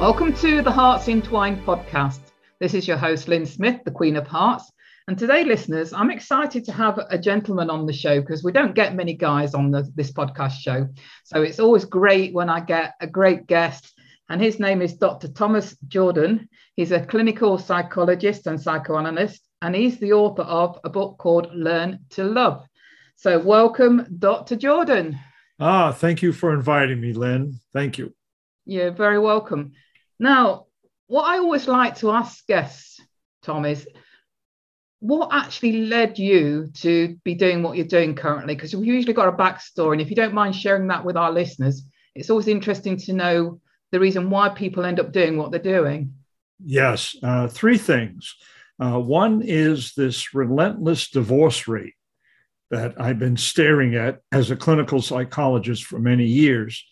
Welcome to the Hearts Entwined podcast. This is your host, Lynn Smith, the Queen of Hearts. And today, listeners, I'm excited to have a gentleman on the show because we don't get many guys on the, this podcast show. So it's always great when I get a great guest. And his name is Dr. Thomas Jordan. He's a clinical psychologist and psychoanalyst, and he's the author of a book called Learn to Love. So, welcome, Dr. Jordan. Ah, thank you for inviting me, Lynn. Thank you. You're very welcome. Now, what I always like to ask guests, Tom, is what actually led you to be doing what you're doing currently? Because we've usually got a backstory. And if you don't mind sharing that with our listeners, it's always interesting to know the reason why people end up doing what they're doing. Yes, uh, three things. Uh, one is this relentless divorce rate that I've been staring at as a clinical psychologist for many years,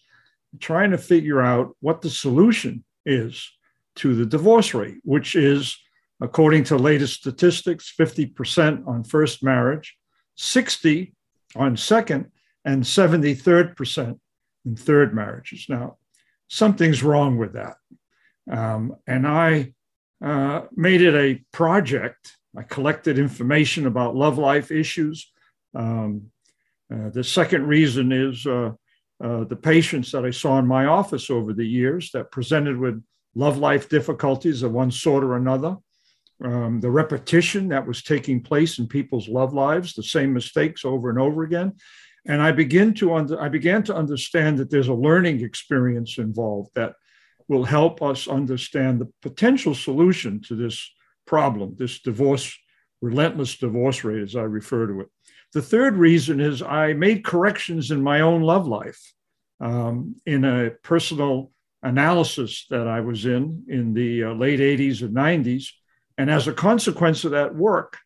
trying to figure out what the solution is to the divorce rate, which is, according to latest statistics, 50% on first marriage, 60 on second, and 73rd percent in third marriages. Now, something's wrong with that. Um, and I uh, made it a project. I collected information about love life issues. Um, uh, the second reason is uh, uh, the patients that I saw in my office over the years that presented with love life difficulties of one sort or another, um, the repetition that was taking place in people's love lives, the same mistakes over and over again. And I begin to under, I began to understand that there's a learning experience involved that will help us understand the potential solution to this problem, this divorce, relentless divorce rate, as I refer to it. The third reason is I made corrections in my own love life um, in a personal analysis that I was in in the uh, late 80s and 90s. And as a consequence of that work,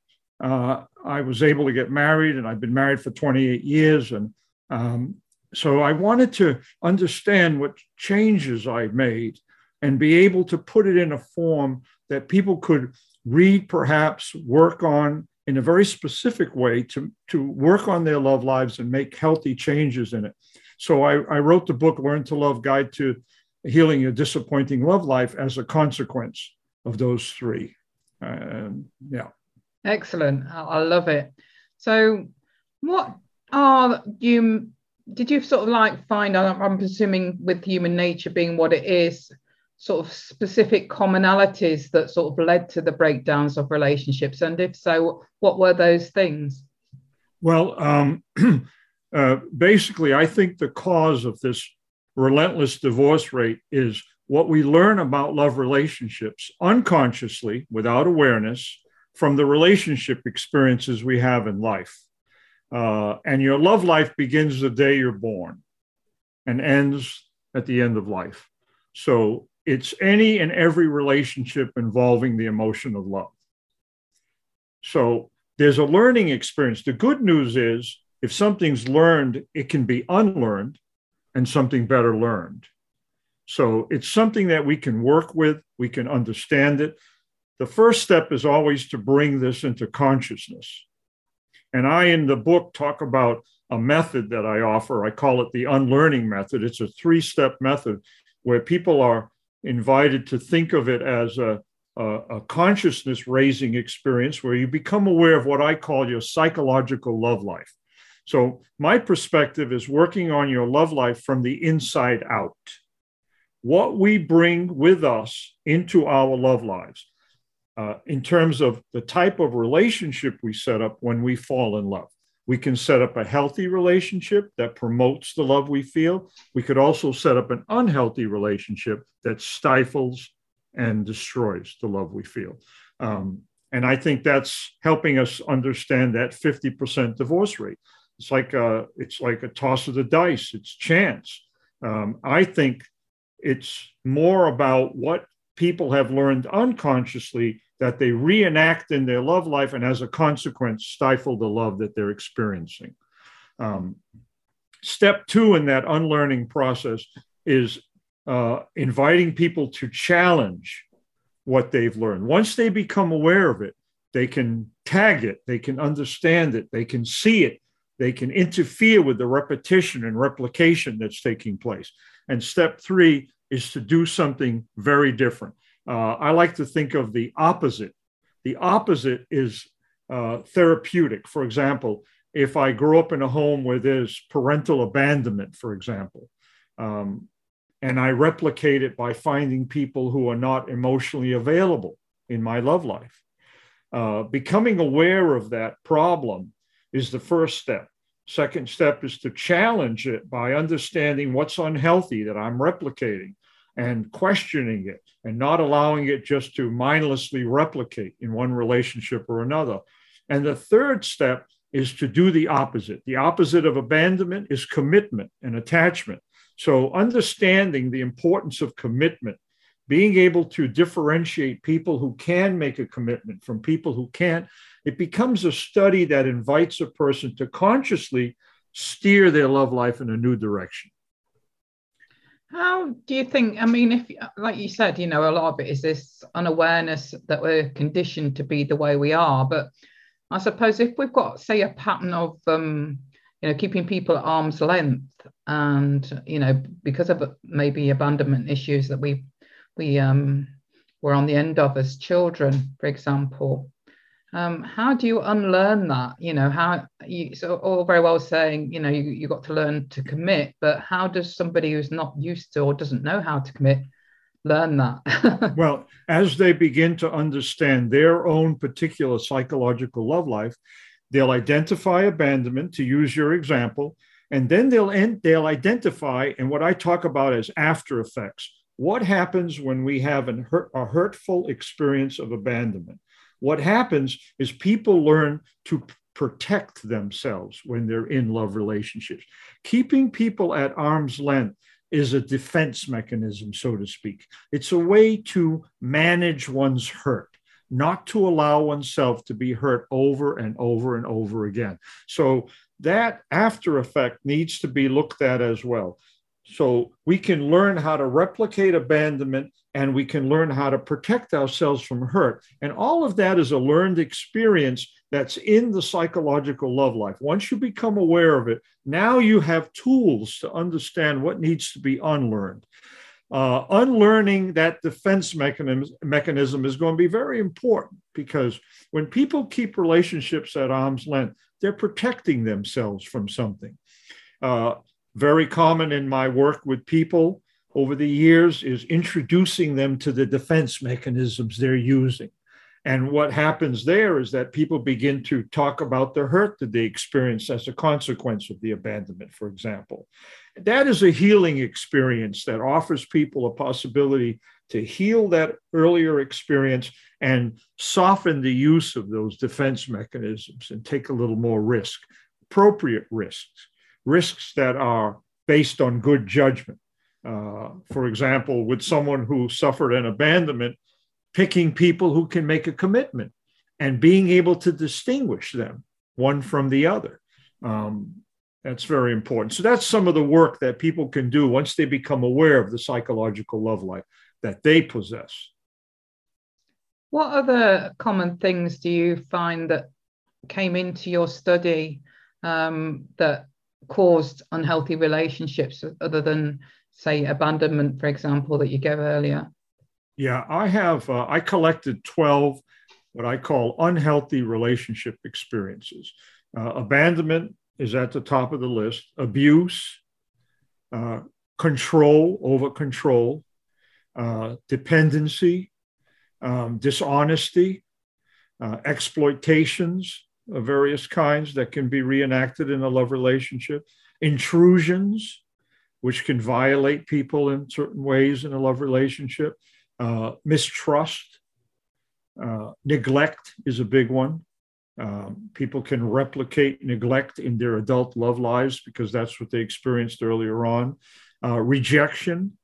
uh, I was able to get married, and I've been married for 28 years. And um, so I wanted to understand what changes I made and be able to put it in a form that people could read, perhaps work on, in a very specific way to, to work on their love lives and make healthy changes in it. So I, I wrote the book, Learn to Love Guide to Healing Your Disappointing Love Life, as a consequence of those three. Yeah. Excellent. I love it. So, what are you? Did you sort of like find? I'm presuming with human nature being what it is, sort of specific commonalities that sort of led to the breakdowns of relationships? And if so, what were those things? Well, um, uh, basically, I think the cause of this relentless divorce rate is what we learn about love relationships unconsciously, without awareness, from the relationship experiences we have in life. Uh, and your love life begins the day you're born and ends at the end of life. So it's any and every relationship involving the emotion of love. So there's a learning experience. The good news is if something's learned, it can be unlearned and something better learned. So it's something that we can work with, we can understand it. The first step is always to bring this into consciousness. And I, in the book, talk about a method that I offer. I call it the unlearning method. It's a three step method where people are invited to think of it as a, a, a consciousness raising experience where you become aware of what I call your psychological love life. So, my perspective is working on your love life from the inside out. What we bring with us into our love lives, uh, in terms of the type of relationship we set up when we fall in love. We can set up a healthy relationship that promotes the love we feel. We could also set up an unhealthy relationship that stifles and destroys the love we feel. Um, and I think that's helping us understand that 50% divorce rate. It's like a, it's like a toss of the dice. It's chance. Um, I think it's more about what people have learned unconsciously that they reenact in their love life and as a consequence stifle the love that they're experiencing. Um, step two in that unlearning process is uh, inviting people to challenge what they've learned. Once they become aware of it, they can tag it, they can understand it, they can see it, they can interfere with the repetition and replication that's taking place. And step three is to do something very different. Uh, I like to think of the opposite. The opposite is uh, therapeutic. For example, if I grow up in a home where there's parental abandonment, for example, um, and I replicate it by finding people who are not emotionally available in my love life. Uh, becoming aware of that problem is the first step. Second step is to challenge it by understanding what's unhealthy that I'm replicating and questioning it and not allowing it just to mindlessly replicate in one relationship or another. And the third step is to do the opposite. The opposite of abandonment is commitment and attachment. So, understanding the importance of commitment, being able to differentiate people who can make a commitment from people who can't, it becomes a study that invites a person to consciously steer their love life in a new direction. How do you think? I mean, if, like you said, you know, a lot of it is this unawareness that we're conditioned to be the way we are. But I suppose if we've got, say, a pattern of, um, you know, keeping people at arm's length, and you know, because of maybe abandonment issues that we we um, were on the end of as children, for example, um, how do you unlearn that? You know how you so all very well saying you know you, you got to learn to commit but how does somebody who's not used to or doesn't know how to commit learn that? Well as they begin to understand their own particular psychological love life they'll identify abandonment to use your example and then they'll end, they'll identify and what i talk about as after effects. What happens when we have hurt, a hurtful experience of abandonment what happens is people learn to protect themselves when they're in love relationships. Keeping people at arm's length is a defense mechanism, so to speak. It's a way to manage one's hurt, not to allow oneself to be hurt over and over and over again. So that after effect needs to be looked at as well. So we can learn how to replicate abandonment and we can learn how to protect ourselves from hurt. And all of that is a learned experience that's in the psychological love life. Once you become aware of it, now you have tools to understand what needs to be unlearned. Uh, unlearning that defense mechanism, mechanism is going to be very important because when people keep relationships at arm's length, they're protecting themselves from something. Uh, very common in my work with people over the years is introducing them to the defense mechanisms they're using. And what happens there is that people begin to talk about the hurt that they experienced as a consequence of the abandonment, for example. That is a healing experience that offers people a possibility to heal that earlier experience and soften the use of those defense mechanisms and take a little more risk, appropriate risks, risks that are based on good judgment uh, for example, with someone who suffered an abandonment, picking people who can make a commitment and being able to distinguish them one from the other. Um, that's very important. So that's some of the work that people can do once they become aware of the psychological love life that they possess. What other common things do you find that came into your study um, that caused unhealthy relationships other than say abandonment, for example, that you gave earlier? Yeah, I have. Uh, I collected 12 what I call unhealthy relationship experiences. Uh, abandonment is at the top of the list, abuse, uh, control, over control, uh, dependency, um, dishonesty, uh, exploitations of various kinds that can be reenacted in a love relationship, intrusions, which can violate people in certain ways in a love relationship. Uh, mistrust, uh, neglect is a big one. Um, people can replicate neglect in their adult love lives because that's what they experienced earlier on. Uh, rejection,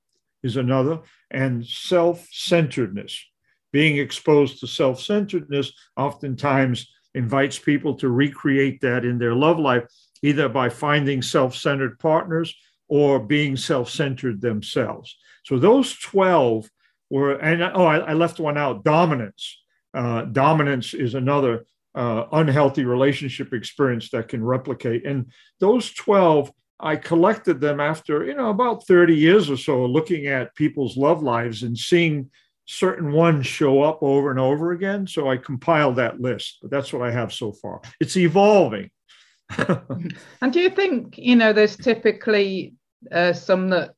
is another, and self centeredness. Being exposed to self centeredness oftentimes invites people to recreate that in their love life, either by finding self centered partners or being self centered themselves. So those 12 were, and oh, I, I left one out dominance. Uh, dominance is another uh, unhealthy relationship experience that can replicate. And those 12, I collected them after, you know, about 30 years or so, looking at people's love lives and seeing certain ones show up over and over again. So I compiled that list, but that's what I have so far. It's evolving. and do you think, you know, there's typically uh, some that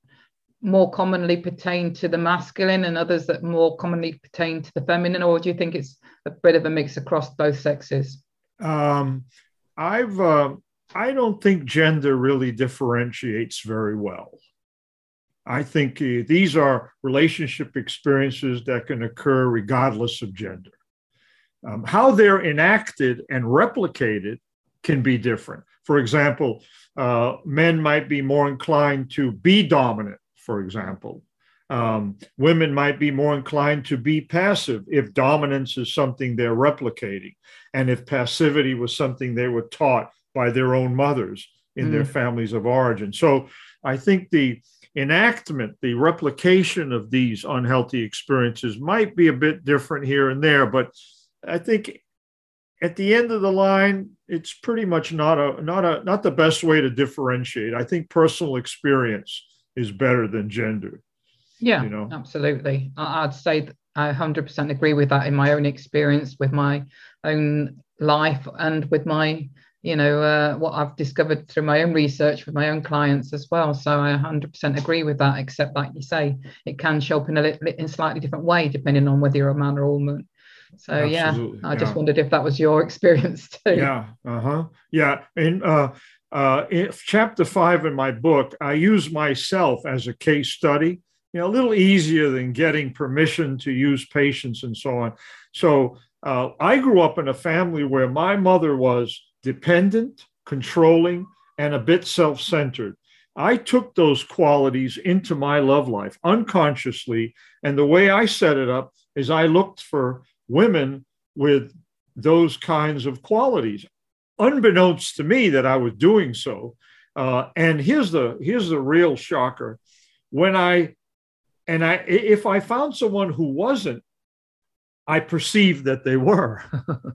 more commonly pertain to the masculine and others that more commonly pertain to the feminine, or do you think it's a bit of a mix across both sexes? Um, I've uh, I don't think gender really differentiates very well. I think uh, these are relationship experiences that can occur regardless of gender. Um, how they're enacted and replicated can be different. For example, uh, men might be more inclined to be dominant for example. Um, women might be more inclined to be passive if dominance is something they're replicating, and if passivity was something they were taught by their own mothers in mm. their families of origin. So I think the enactment, the replication of these unhealthy experiences might be a bit different here and there, but I think at the end of the line, it's pretty much not a not a not the best way to differentiate. I think personal experience is better than gender. Yeah, you know? absolutely. I'd say I 100% agree with that in my own experience with my own life and with my, you know, uh, what I've discovered through my own research with my own clients as well. So I 100% agree with that, except like you say, it can show up in a, little, in a slightly different way depending on whether you're a man or a woman. So Absolutely, yeah, I yeah. just wondered if that was your experience too. Yeah, uh huh. Yeah, and uh, uh, in chapter five in my book, I use myself as a case study. You know, a little easier than getting permission to use patients and so on. So uh, I grew up in a family where my mother was dependent, controlling, and a bit self centered. I took those qualities into my love life unconsciously. And the way I set it up is I looked for women with those kinds of qualities unbeknownst to me that I was doing so. Uh, and here's the here's the real shocker: when I and I if I found someone who wasn't, I perceived that they were.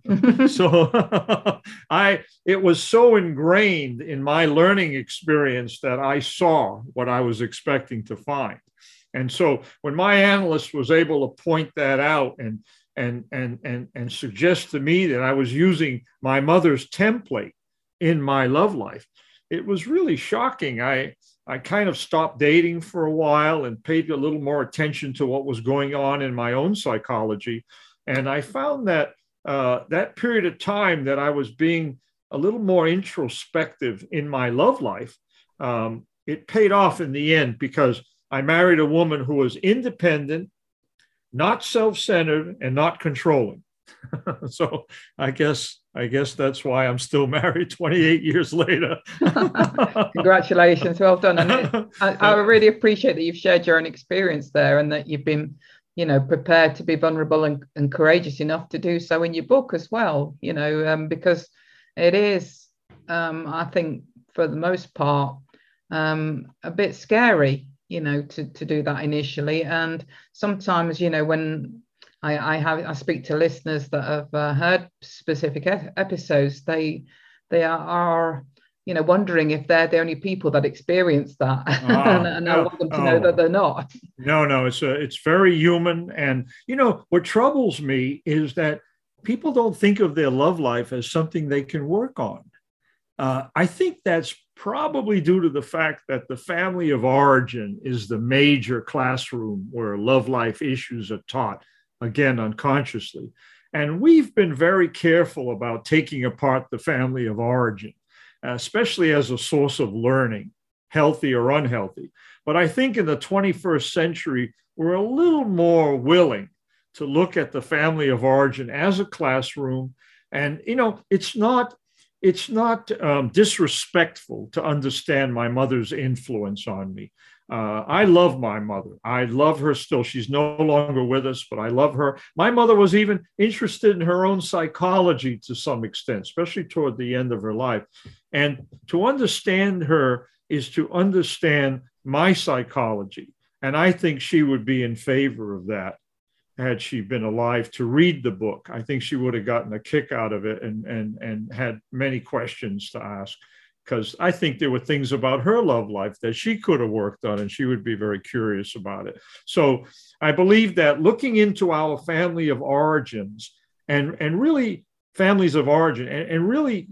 so I it was so ingrained in my learning experience that I saw what I was expecting to find. And so when my analyst was able to point that out and and and and and suggest to me that I was using my mother's template in my love life. It was really shocking. I I kind of stopped dating for a while and paid a little more attention to what was going on in my own psychology, and I found that uh, that period of time that I was being a little more introspective in my love life, um, it paid off in the end because I married a woman who was independent not self-centered and not controlling. so I guess I guess that's why I'm still married 28 years later. Congratulations, well done. And I, I, really appreciate that you've shared your own experience there and that you've been, you know, prepared to be vulnerable and, and courageous enough to do so in your book as well. You know, um, because it is, um, I think, for the most part, um, a bit scary you know to to do that initially and sometimes you know when I, I have I speak to listeners that have uh, heard specific ep- episodes. They they are, are, you know wondering if they're the only people that experience that. Ah, and, and I want them to oh. know that they're not. No no it's a, it's very human. And you know what troubles me is that people don't think of their love life as something they can work on. Uh, I think that's probably due to the fact that the family of origin is the major classroom where love life issues are taught, again, unconsciously. And we've been very careful about taking apart the family of origin, especially as a source of learning, healthy or unhealthy. But I think in the 21st century, we're a little more willing to look at the family of origin as a classroom. And, you know, it's not it's not um, disrespectful to understand my mother's influence on me. Uh, I love my mother. I love her still. She's no longer with us, but I love her. My mother was even interested in her own psychology to some extent, especially toward the end of her life. And to understand her is to understand my psychology. And I think she would be in favor of that had she been alive to read the book. I think she would have gotten a kick out of it and, and, and had many questions to ask because I think there were things about her love life that she could have worked on and she would be very curious about it. So I believe that looking into our family of origins and, and really families of origin and, and really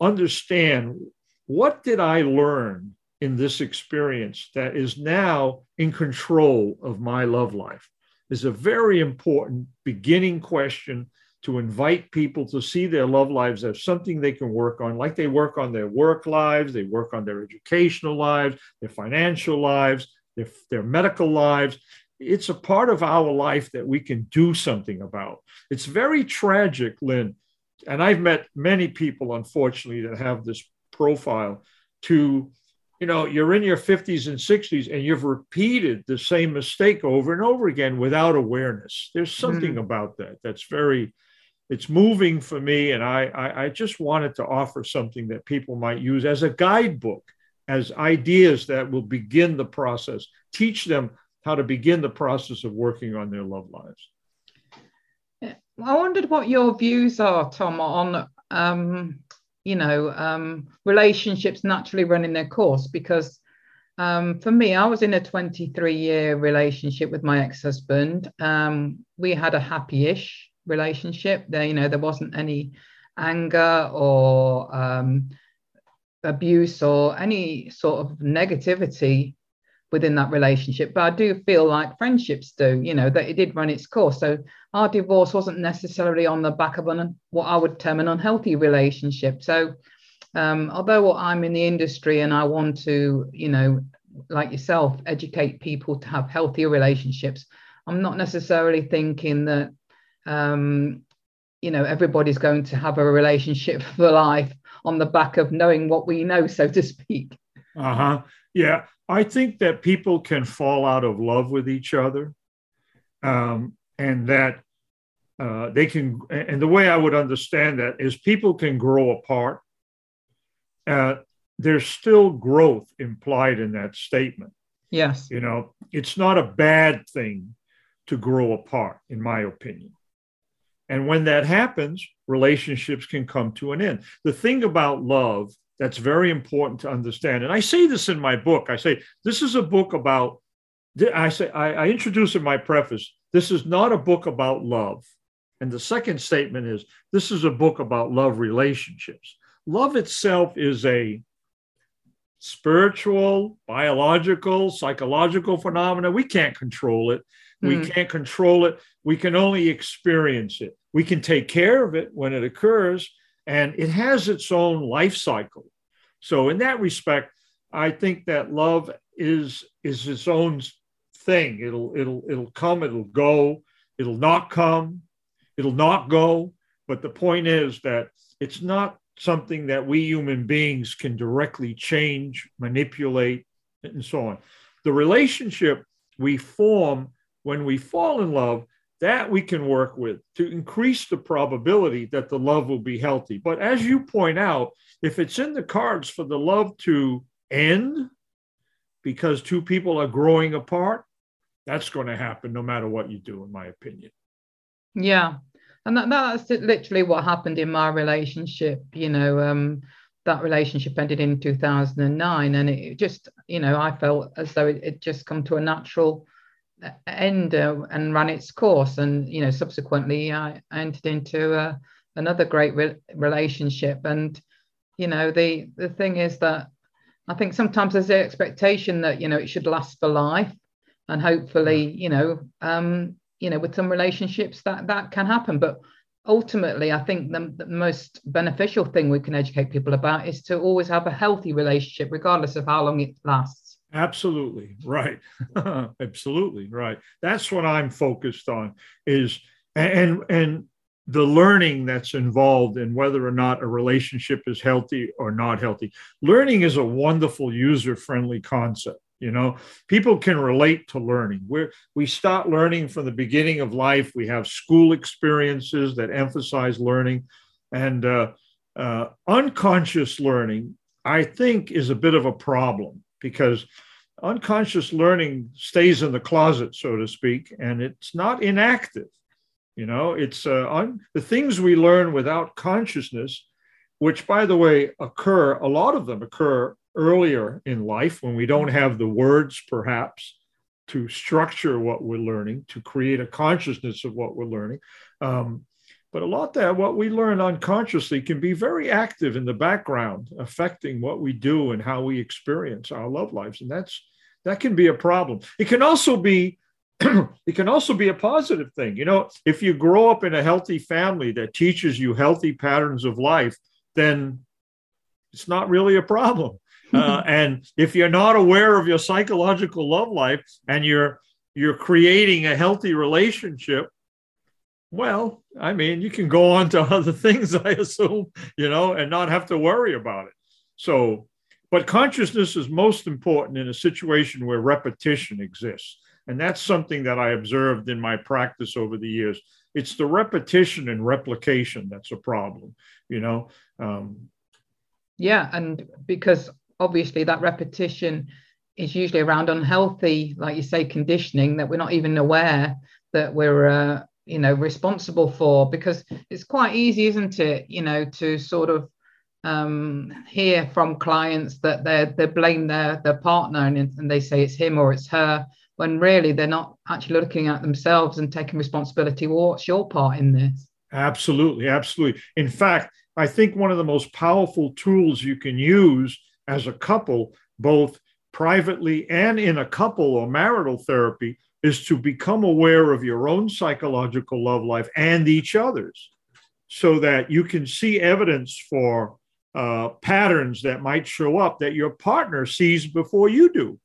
understand what did I learn in this experience that is now in control of my love life is a very important beginning question to invite people to see their love lives as something they can work on, like they work on their work lives, they work on their educational lives, their financial lives, their, their medical lives. It's a part of our life that we can do something about. It's very tragic, Lynn. And I've met many people, unfortunately, that have this profile to you know, you're in your 50s and 60s and you've repeated the same mistake over and over again without awareness. There's something mm. about that that's very, it's moving for me. And I, I, I, just wanted to offer something that people might use as a guidebook, as ideas that will begin the process, teach them how to begin the process of working on their love lives. I wondered what your views are, Tom, on um, you know um, relationships naturally running their course because um, for me i was in a 23 year relationship with my ex-husband um, we had a happy-ish relationship there you know there wasn't any anger or um, abuse or any sort of negativity within that relationship. But I do feel like friendships do, you know, that it did run its course. So our divorce wasn't necessarily on the back of an what I would term an unhealthy relationship. So um, although I'm in the industry and I want to, you know, like yourself, educate people to have healthier relationships, I'm not necessarily thinking that um, you know everybody's going to have a relationship for life on the back of knowing what we know, so to speak. Uh huh. Yeah, I think that people can fall out of love with each other, um, and that uh, they can. And the way I would understand that is people can grow apart. Uh, there's still growth implied in that statement. Yes. You know, it's not a bad thing to grow apart, in my opinion. And when that happens, relationships can come to an end. The thing about love that's very important to understand. And I say this in my book. I say this is a book about. I say I, I introduce in my preface. This is not a book about love. And the second statement is this is a book about love relationships. Love itself is a spiritual, biological, psychological phenomena. We can't control it. We mm. can't control it. We can only experience it. We can take care of it when it occurs, and it has its own life cycle. So in that respect, I think that love is is its own thing. It'll it'll it'll come, it'll go, it'll not come, it'll not go. But the point is that it's not something that we human beings can directly change, manipulate, and so on. The relationship we form when we fall in love that we can work with to increase the probability that the love will be healthy. But as you point out, if it's in the cards for the love to end because two people are growing apart, that's going to happen no matter what you do, in my opinion. Yeah. And that, that's literally what happened in my relationship. You know, um, that relationship ended in 2009. And it just, you know, I felt as though it, it just come to a natural end uh, and ran its course. And you know, subsequently, I entered into uh, another great re- relationship. And you know, the the thing is that I think sometimes there's the expectation that you know it should last for life, and hopefully, you know, um, you know, with some relationships that that can happen, but ultimately i think the, the, most beneficial thing we can educate people about is to always have a healthy relationship regardless of how long it lasts Absolutely right. Absolutely right. That's what I'm focused on is and and the learning that's involved in whether or not a relationship is healthy or not healthy. Learning is a wonderful user friendly concept. You know, people can relate to learning. we we start learning from the beginning of life. We have school experiences that emphasize learning, and uh, uh, unconscious learning, I think, is a bit of a problem because unconscious learning stays in the closet, so to speak, and it's not inactive. You know, it's uh, un- the things we learn without consciousness, which, by the way, occur, a lot of them occur earlier in life when we don't have the words, perhaps, to structure what we're learning, to create a consciousness of what we're learning. Um, but a lot that what we learn unconsciously can be very active in the background, affecting what we do and how we experience our love lives. And that's that can be a problem. It can also be it can also be a positive thing. You know, if you grow up in a healthy family that teaches you healthy patterns of life, then it's not really a problem. Uh, and if you're not aware of your psychological love life and you're you're creating a healthy relationship, well, I mean, you can go on to other things, I assume, you know, and not have to worry about it. So, but consciousness is most important in a situation where repetition exists. And that's something that I observed in my practice over the years. It's the repetition and replication that's a problem, you know. Um, yeah, and because obviously that repetition is usually around unhealthy, like you say, conditioning that we're not even aware that we're uh, you know responsible for because it's quite easy isn't it you know to sort of um, hear from clients that they they blame their their partner and, and they say it's him or it's her when really they're not actually looking at themselves and taking responsibility well, what's your part in this. Absolutely absolutely. In fact i think one of the most powerful tools you can use as a couple both privately and in a couple or marital therapy is to become aware of your own psychological love life and each other's so that you can see evidence for uh, patterns that might show up that your partner sees before you do.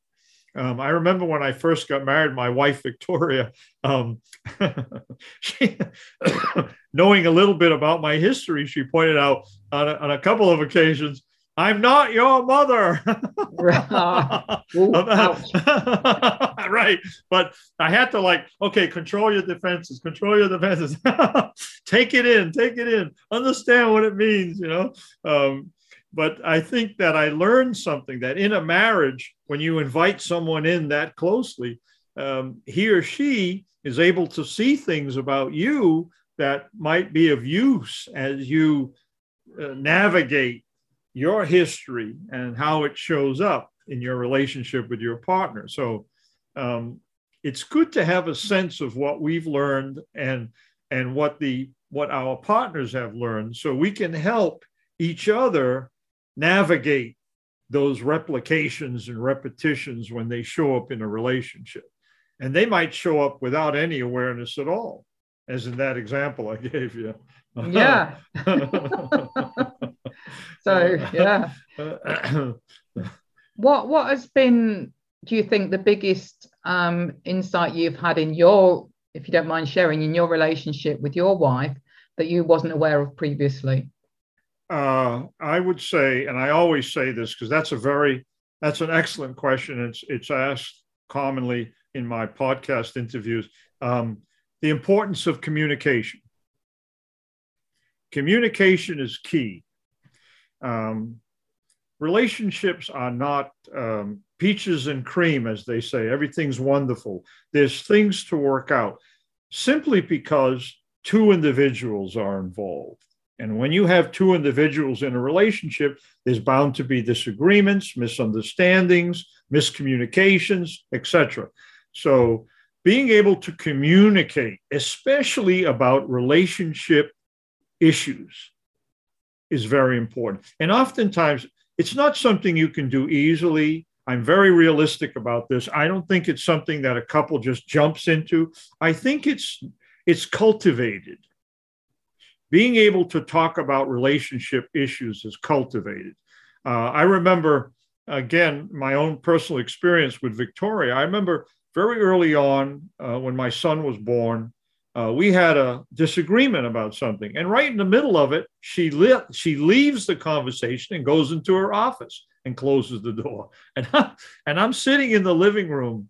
Um, I remember when I first got married, my wife, Victoria, um, she, knowing a little bit about my history, she pointed out on a, on a couple of occasions I'm not your mother. right. But I had to like, okay, control your defenses, control your defenses. take it in, take it in, understand what it means, you know. Um, but I think that I learned something that in a marriage, when you invite someone in that closely, um, he or she is able to see things about you that might be of use as you uh, navigate your history and how it shows up in your relationship with your partner. So um, it's good to have a sense of what we've learned and and what the what our partners have learned, so we can help each other navigate those replications and repetitions when they show up in a relationship. And they might show up without any awareness at all, as in that example I gave you. Yeah. so yeah. what what has been, do you think, the biggest um, insight you've had in your, if you don't mind sharing, in your relationship with your wife that you wasn't aware of previously? Uh, I would say, and I always say this because that's a very that's an excellent question. It's it's asked commonly in my podcast interviews. Um, the importance of communication. Communication is key. Um, relationships are not um, peaches and cream, as they say. Everything's wonderful. There's things to work out simply because two individuals are involved. And when you have two individuals in a relationship, there's bound to be disagreements, misunderstandings, miscommunications, etc. So, being able to communicate, especially about relationship issues, is very important. And oftentimes, it's not something you can do easily. I'm very realistic about this. I don't think it's something that a couple just jumps into. I think it's it's cultivated. Being able to talk about relationship issues is cultivated. Uh, I remember, again, my own personal experience with Victoria. I remember very early on uh, when my son was born, uh, we had a disagreement about something. And right in the middle of it, she, li- she leaves the conversation and goes into her office and closes the door. And, I, and I'm sitting in the living room.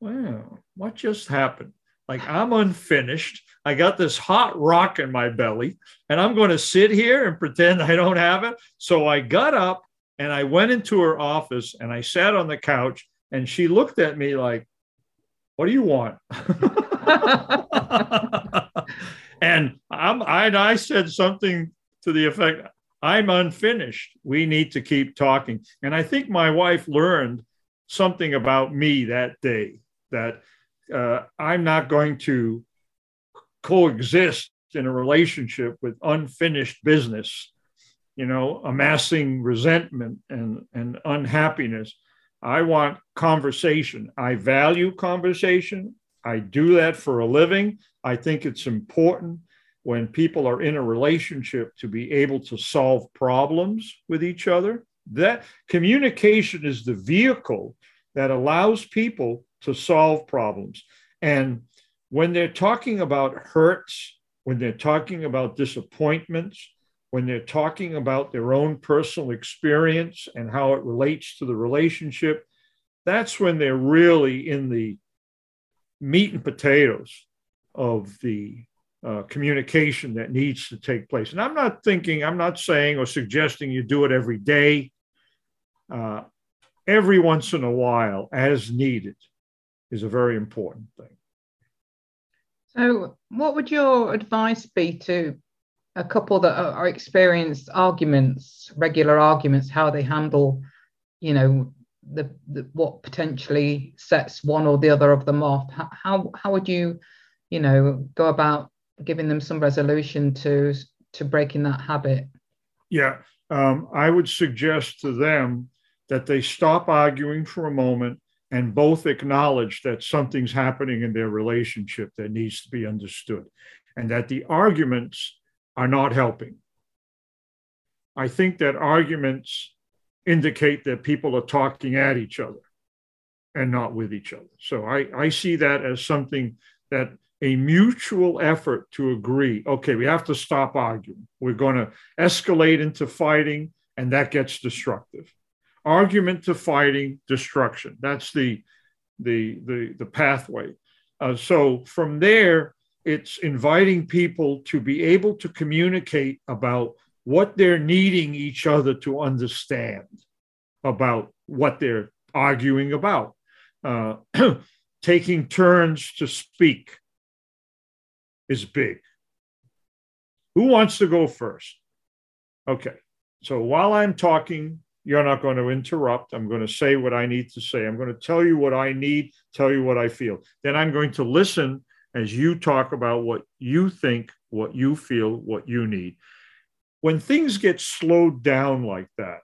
Wow, what just happened? Like I'm unfinished. I got this hot rock in my belly, and I'm going to sit here and pretend I don't have it. So I got up and I went into her office and I sat on the couch, and she looked at me like, What do you want? and I'm, I, I said something to the effect, I'm unfinished. We need to keep talking. And I think my wife learned something about me that day that uh, I'm not going to coexist in a relationship with unfinished business, you know, amassing resentment and, and unhappiness. I want conversation. I value conversation. I do that for a living. I think it's important when people are in a relationship to be able to solve problems with each other. That communication is the vehicle that allows people to solve problems. And when they're talking about hurts, when they're talking about disappointments, when they're talking about their own personal experience and how it relates to the relationship, that's when they're really in the meat and potatoes of the uh, communication that needs to take place. And I'm not thinking, I'm not saying or suggesting you do it every day. Uh, every once in a while, as needed, is a very important thing. So, what would your advice be to a couple that are experienced arguments, regular arguments, how they handle, you know, the, the, what potentially sets one or the other of them off? How how would you, you know, go about giving them some resolution to to breaking that habit? Yeah, um, I would suggest to them that they stop arguing for a moment and both acknowledge that something's happening in their relationship that needs to be understood, and that the arguments are not helping. I think that arguments indicate that people are talking at each other and not with each other. So I, I see that as something that a mutual effort to agree okay, we have to stop arguing. We're going to escalate into fighting, and that gets destructive. Argument to fighting, destruction. That's the, the, the, the pathway. Uh, so from there, it's inviting people to be able to communicate about what they're needing each other to understand about what they're arguing about. Uh, taking turns to speak is big. Who wants to go first? Okay. So while I'm talking, you're not going to interrupt. I'm going to say what I need to say. I'm going to tell you what I need, tell you what I feel. Then I'm going to listen as you talk about what you think, what you feel, what you need. When things get slowed down like that,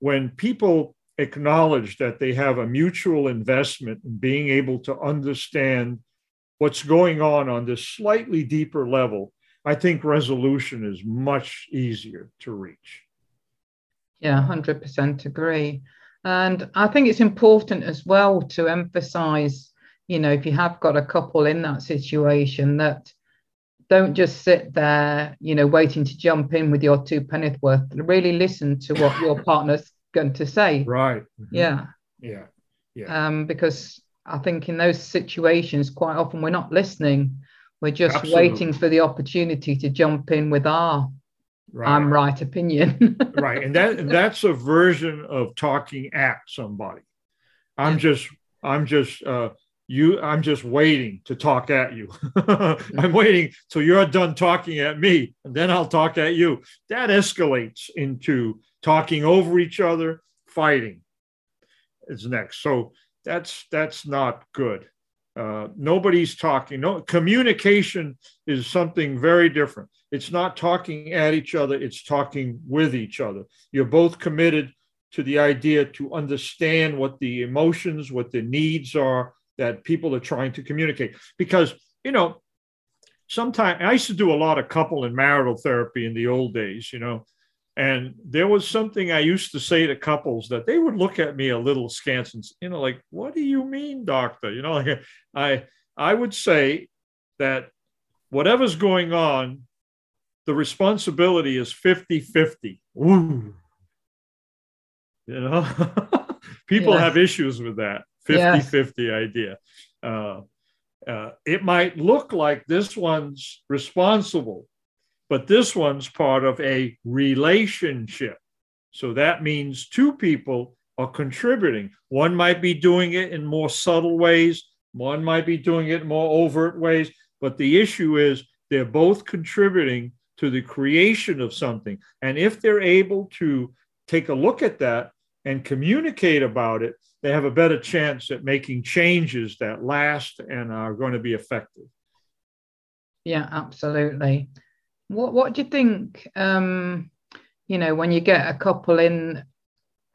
when people acknowledge that they have a mutual investment in being able to understand what's going on on this slightly deeper level, I think resolution is much easier to reach. Yeah, 100% agree. And I think it's important as well to emphasize, you know, if you have got a couple in that situation, that don't just sit there, you know, waiting to jump in with your two pennyworth. worth. Really listen to what your partner's going to say. Right. Mm-hmm. Yeah. Yeah. Yeah. Um, because I think in those situations, quite often we're not listening. We're just Absolutely. waiting for the opportunity to jump in with our right. I'm right opinion. right. And that that's a version of talking at somebody. I'm yeah. just I'm just uh you I'm just waiting to talk at you. I'm waiting till you're done talking at me and then I'll talk at you. That escalates into talking over each other, fighting is next. So that's that's not good. Uh, nobody's talking. No communication is something very different. It's not talking at each other. It's talking with each other. You're both committed to the idea to understand what the emotions, what the needs are that people are trying to communicate. Because you know, sometimes I used to do a lot of couple and marital therapy in the old days. You know, and there was something I used to say to couples that they would look at me a little scant and, you know, like, what do you mean, doctor? You know, like I, I would say that whatever's going on, the responsibility is 50 50. You know, people Yes. have issues with that 50 Yes. 50 idea. Uh, uh, it might look like this one's responsible, but this one's part of a relationship. So that means two people are contributing. One might be doing it in more subtle ways, one might be doing it in more overt ways, but the issue is they're both contributing to the creation of something. And if they're able to take a look at that and communicate about it, they have a better chance at making changes that last and are going to be effective. Yeah, absolutely. What What do you think? Um, you know, when you get a couple in,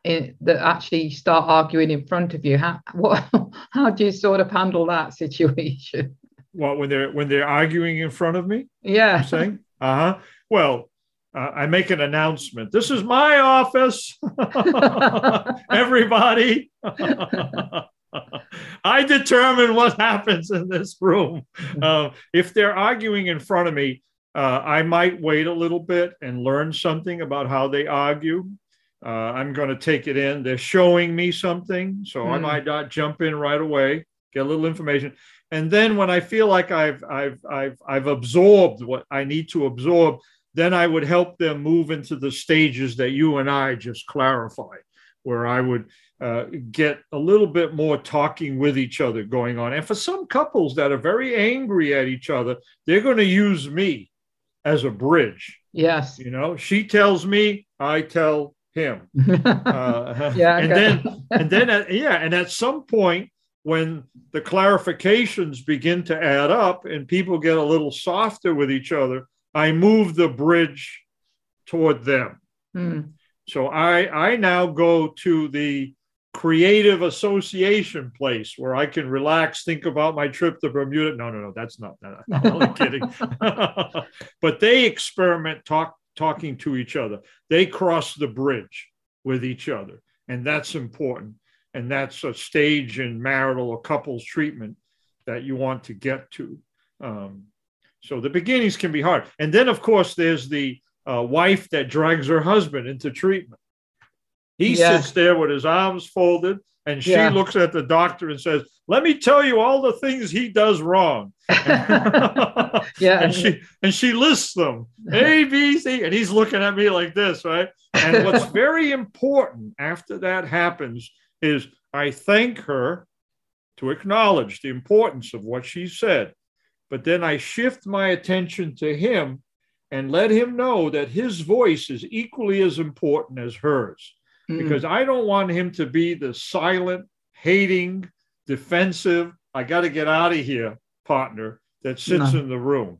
in that actually start arguing in front of you, how what how do you sort of handle that situation? What when they're when they're arguing in front of me? Yeah. Saying, uh huh. Well, uh, I make an announcement. This is my office. Everybody. I determine what happens in this room. Uh, if they're arguing in front of me, uh, I might wait a little bit and learn something about how they argue. Uh, I'm going to take it in. They're showing me something, so I Hmm. might not jump in right away. Get a little information, and then when I feel like I've I've I've I've absorbed what I need to absorb, then I would help them move into the stages that you and I just clarified, where I would uh, get a little bit more talking with each other going on. And for some couples that are very angry at each other, they're going to use me as a bridge. Yes. You know, she tells me, I tell him. Uh, Yeah, and then and then at, yeah, and at some point when the clarifications begin to add up and people get a little softer with each other, I move the bridge toward them. Hmm. So I I now go to the creative association place where I can relax, think about my trip to Bermuda. No, no, no, that's not. No, no, I'm only kidding. but they experiment talk talking to each other. They cross the bridge with each other, and that's important. And that's a stage in marital or couples treatment that you want to get to. Um, so the beginnings can be hard, and then of course there's the uh, wife that drags her husband into treatment. He Yeah. sits there with his arms folded, and she Yeah. looks at the doctor and says, "Let me tell you all the things he does wrong." Yeah. and she and she lists them A, B, C, and he's looking at me like this, right? And what's very important after that happens is I thank her to acknowledge the importance of what she said, but then I shift my attention to him and let him know that his voice is equally as important as hers Hmm. because I don't want him to be the silent, hating, defensive, I got to get out of here partner that sits No. in the room.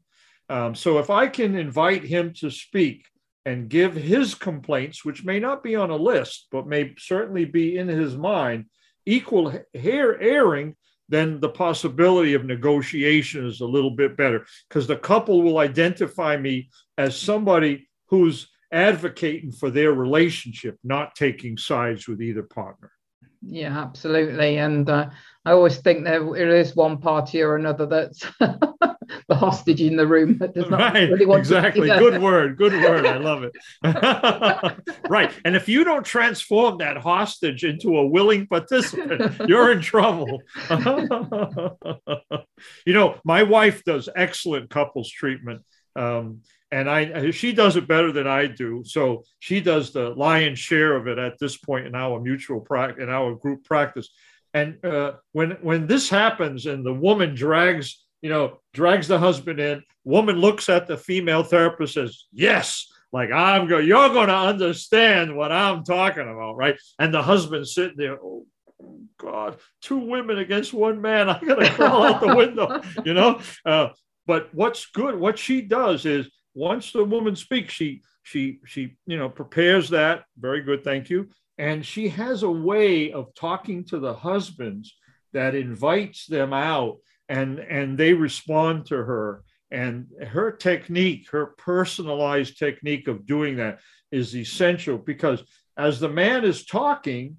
Um, so if I can invite him to speak and give his complaints, which may not be on a list, but may certainly be in his mind, equal hair airing, then the possibility of negotiation is a little bit better because the couple will identify me as somebody who's advocating for their relationship, not taking sides with either partner. Yeah, absolutely. And uh, I always think there, is one party or another that's the hostage in the room that does not right, really want exactly. Good word. Good word. I love it. right. And if you don't transform that hostage into a willing participant, you're in trouble. you know, my wife does excellent couples treatment. Um, and I she does it better than I do. So she does the lion's share of it at this point in our mutual practice, in our group practice. And uh, when when this happens, and the woman drags you know drags the husband in, woman looks at the female therapist says, "Yes." Like I'm going, you're going to understand what I'm talking about, right? And the husband sitting there, oh God, two women against one man. I gotta crawl out the window, you know. Uh, but what's good, what she does is once the woman speaks, she she she you know prepares that very good, thank you, and she has a way of talking to the husbands that invites them out, and and they respond to her. And her technique, her personalized technique of doing that is essential because as the man is talking,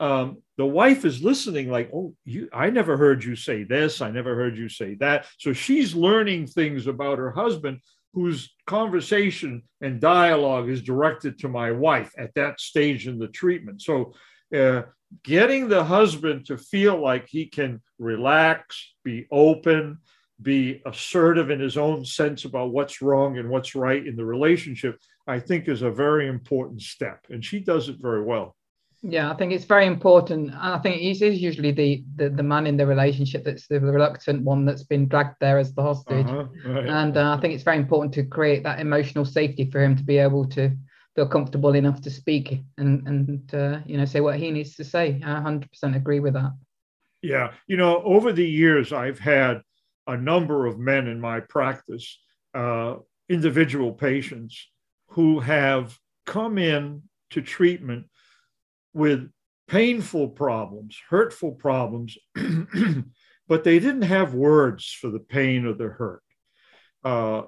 um, the wife is listening like oh you i never heard you say this i never heard you say that so she's learning things about her husband whose conversation and dialogue is directed to my wife at that stage in the treatment. So, uh, getting the husband to feel like he can relax, be open, be assertive in his own sense about what's wrong and what's right in the relationship, I think is a very important step. And she does it very well. Yeah, I think it's very important. And I think it is usually the, the, the man in the relationship that's the reluctant one that's been dragged there as the hostage. Uh-huh, right. And uh, I think it's very important to create that emotional safety for him to be able to feel comfortable enough to speak and, and uh, you know, say what he needs to say. I 100% agree with that. Yeah. You know, over the years, I've had a number of men in my practice, uh, individual patients who have come in to treatment with painful problems, hurtful problems, but they didn't have words for the pain or the hurt. Uh,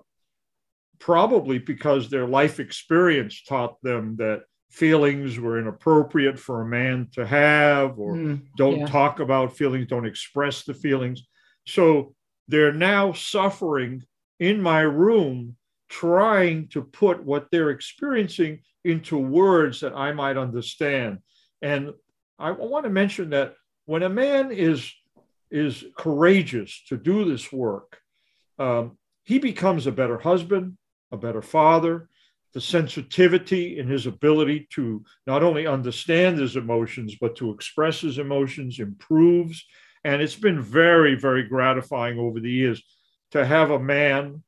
probably because their life experience taught them that feelings were inappropriate for a man to have, or mm, don't yeah. talk about feelings, don't express the feelings. So they're now suffering in my room, trying to put what they're experiencing into words that I might understand. And I want to mention that when a man is is courageous to do this work, um, he becomes a better husband, a better father. The sensitivity in his ability to not only understand his emotions, but to express his emotions improves. And it's been very, very gratifying over the years to have a man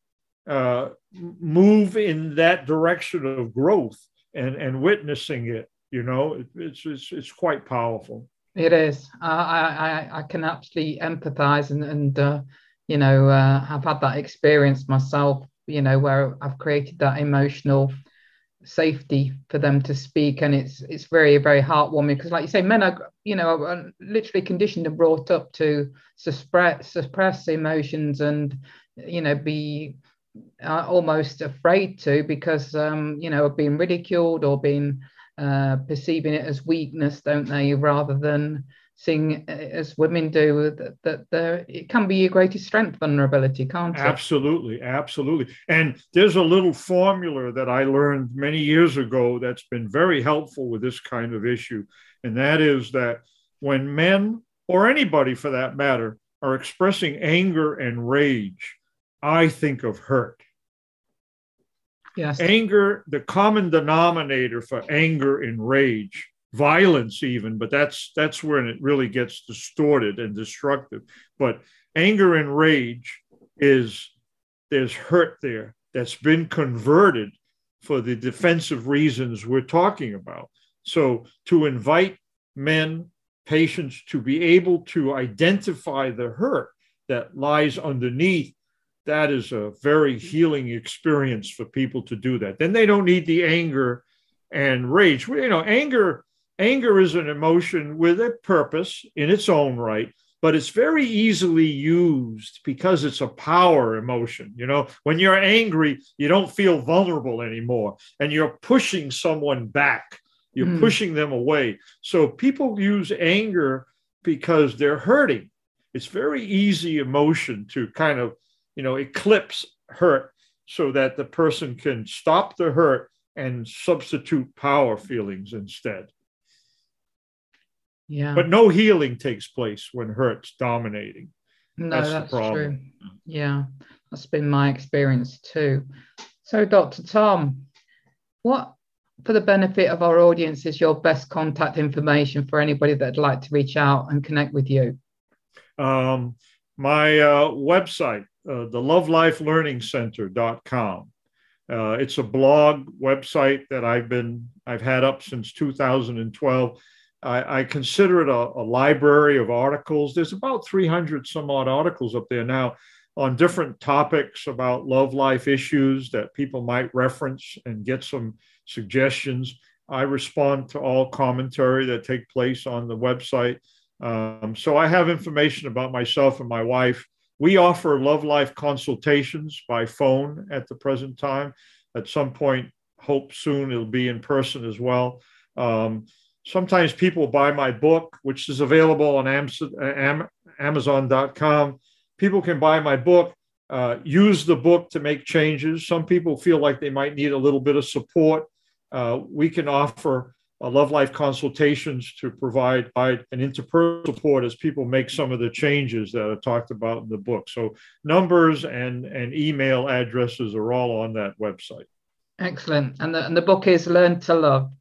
uh, move in that direction of growth and, and witnessing it you know, it, it's, it's it's quite powerful. It is. I I, I can absolutely empathise and and uh, you know uh, I've had that experience myself. You know where I've created that emotional safety for them to speak, and it's it's very very heartwarming because, like you say, men are you know are literally conditioned and brought up to suppress suppress emotions and you know be uh, almost afraid to because um, you know of being ridiculed or being uh, perceiving it as weakness, don't they, rather than seeing as women do that, that there it can be your greatest strength vulnerability can't it? Absolutely absolutely. And there's a little formula that i learned many years ago that's been very helpful with this kind of issue and that is that when men or anybody for that matter are expressing anger and rage i think of hurt Yes. Anger, the common denominator for anger and rage, violence even, but that's that's when it really gets distorted and destructive. But anger and rage is there's hurt there that's been converted for the defensive reasons we're talking about. So to invite men, patients to be able to identify the hurt that lies underneath that is a very healing experience for people to do that. Then they don't need the anger and rage. You know, anger anger is an emotion with a purpose in its own right, but it's very easily used because it's a power emotion. You know, when you're angry, you don't feel vulnerable anymore and you're pushing someone back. You're mm. pushing them away. So people use anger because they're hurting. It's very easy emotion to kind of you know, eclipse hurt so that the person can stop the hurt and substitute power feelings instead. Yeah. But no healing takes place when hurt's dominating. No, that's, that's true. Yeah, that's been my experience too. So, Dr. Tom, what, for the benefit of our audience, is your best contact information for anybody that'd like to reach out and connect with you? Um, my uh, website, uh, the lovelifelearningcenter.com. Uh, it's a blog website that I've been I've had up since 2012. I, I consider it a, a, library of articles. There's about 300 some odd articles up there now on different topics about love life issues that people might reference and get some suggestions. I respond to all commentary that take place on the website. Um, so I have information about myself and my wife we offer love life consultations by phone at the present time. At some point, hope soon it'll be in person as well. Um, sometimes people buy my book, which is available on Amazon.com. People can buy my book uh, use the book to make changes. Some people feel like they might need a little bit of support. Uh, we can offer uh, Love Life consultations to provide an interpersonal support as people make some of the changes that are talked about in the book. So numbers and, and email addresses are all on that website. Excellent. And the, and the book is Learn to Love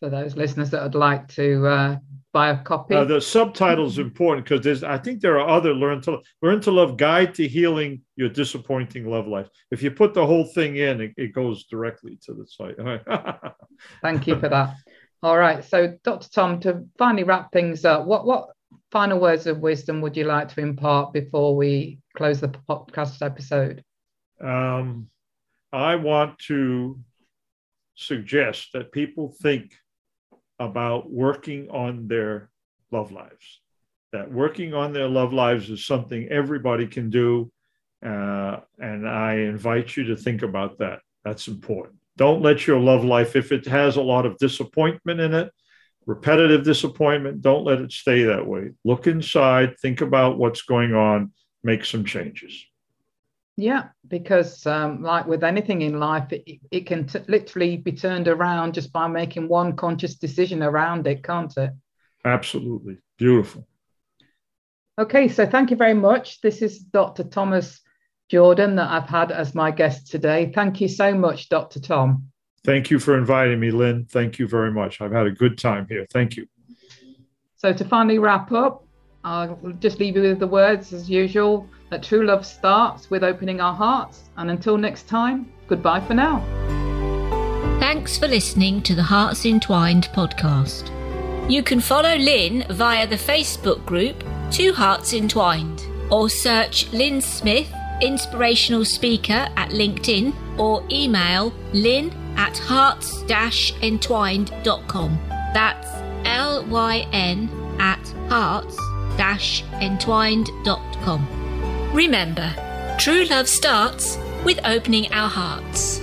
for those listeners that would like to uh, buy a copy. Uh, the subtitle is important because there's I think there are other learn to learn to love guide to healing your disappointing love life. If you put the whole thing in, it, it goes directly to the site. Thank you for that. All right. So Dr. Tom, to finally wrap things up, what what final words of wisdom would you like to impart before we close the podcast episode? Um, I want to suggest that people think about working on their love lives. That working on their love lives is something everybody can do. Uh, and I invite you to think about that. That's important. Don't let your love life, if it has a lot of disappointment in it, repetitive disappointment, don't let it stay that way. Look inside, think about what's going on, make some changes. Yeah, because um, like with anything in life, it, it can t- literally be turned around just by making one conscious decision around it, can't it? Absolutely. Beautiful. Okay, so thank you very much. This is Dr. Thomas Jordan that I've had as my guest today. Thank you so much, Dr. Tom. Thank you for inviting me, Lyn. Thank you very much. I've had a good time here. Thank you. So, to finally wrap up, I'll just leave you with the words as usual that true love starts with opening our hearts. And until next time, goodbye for now. Thanks for listening to the Hearts Entwined podcast. You can follow Lyn via the Facebook group Two Hearts Entwined or search Lyn Smith, inspirational speaker at LinkedIn or email lyn at hearts entwined.com. That's L Y N at hearts entwined.com. Remember, true love starts with opening our hearts.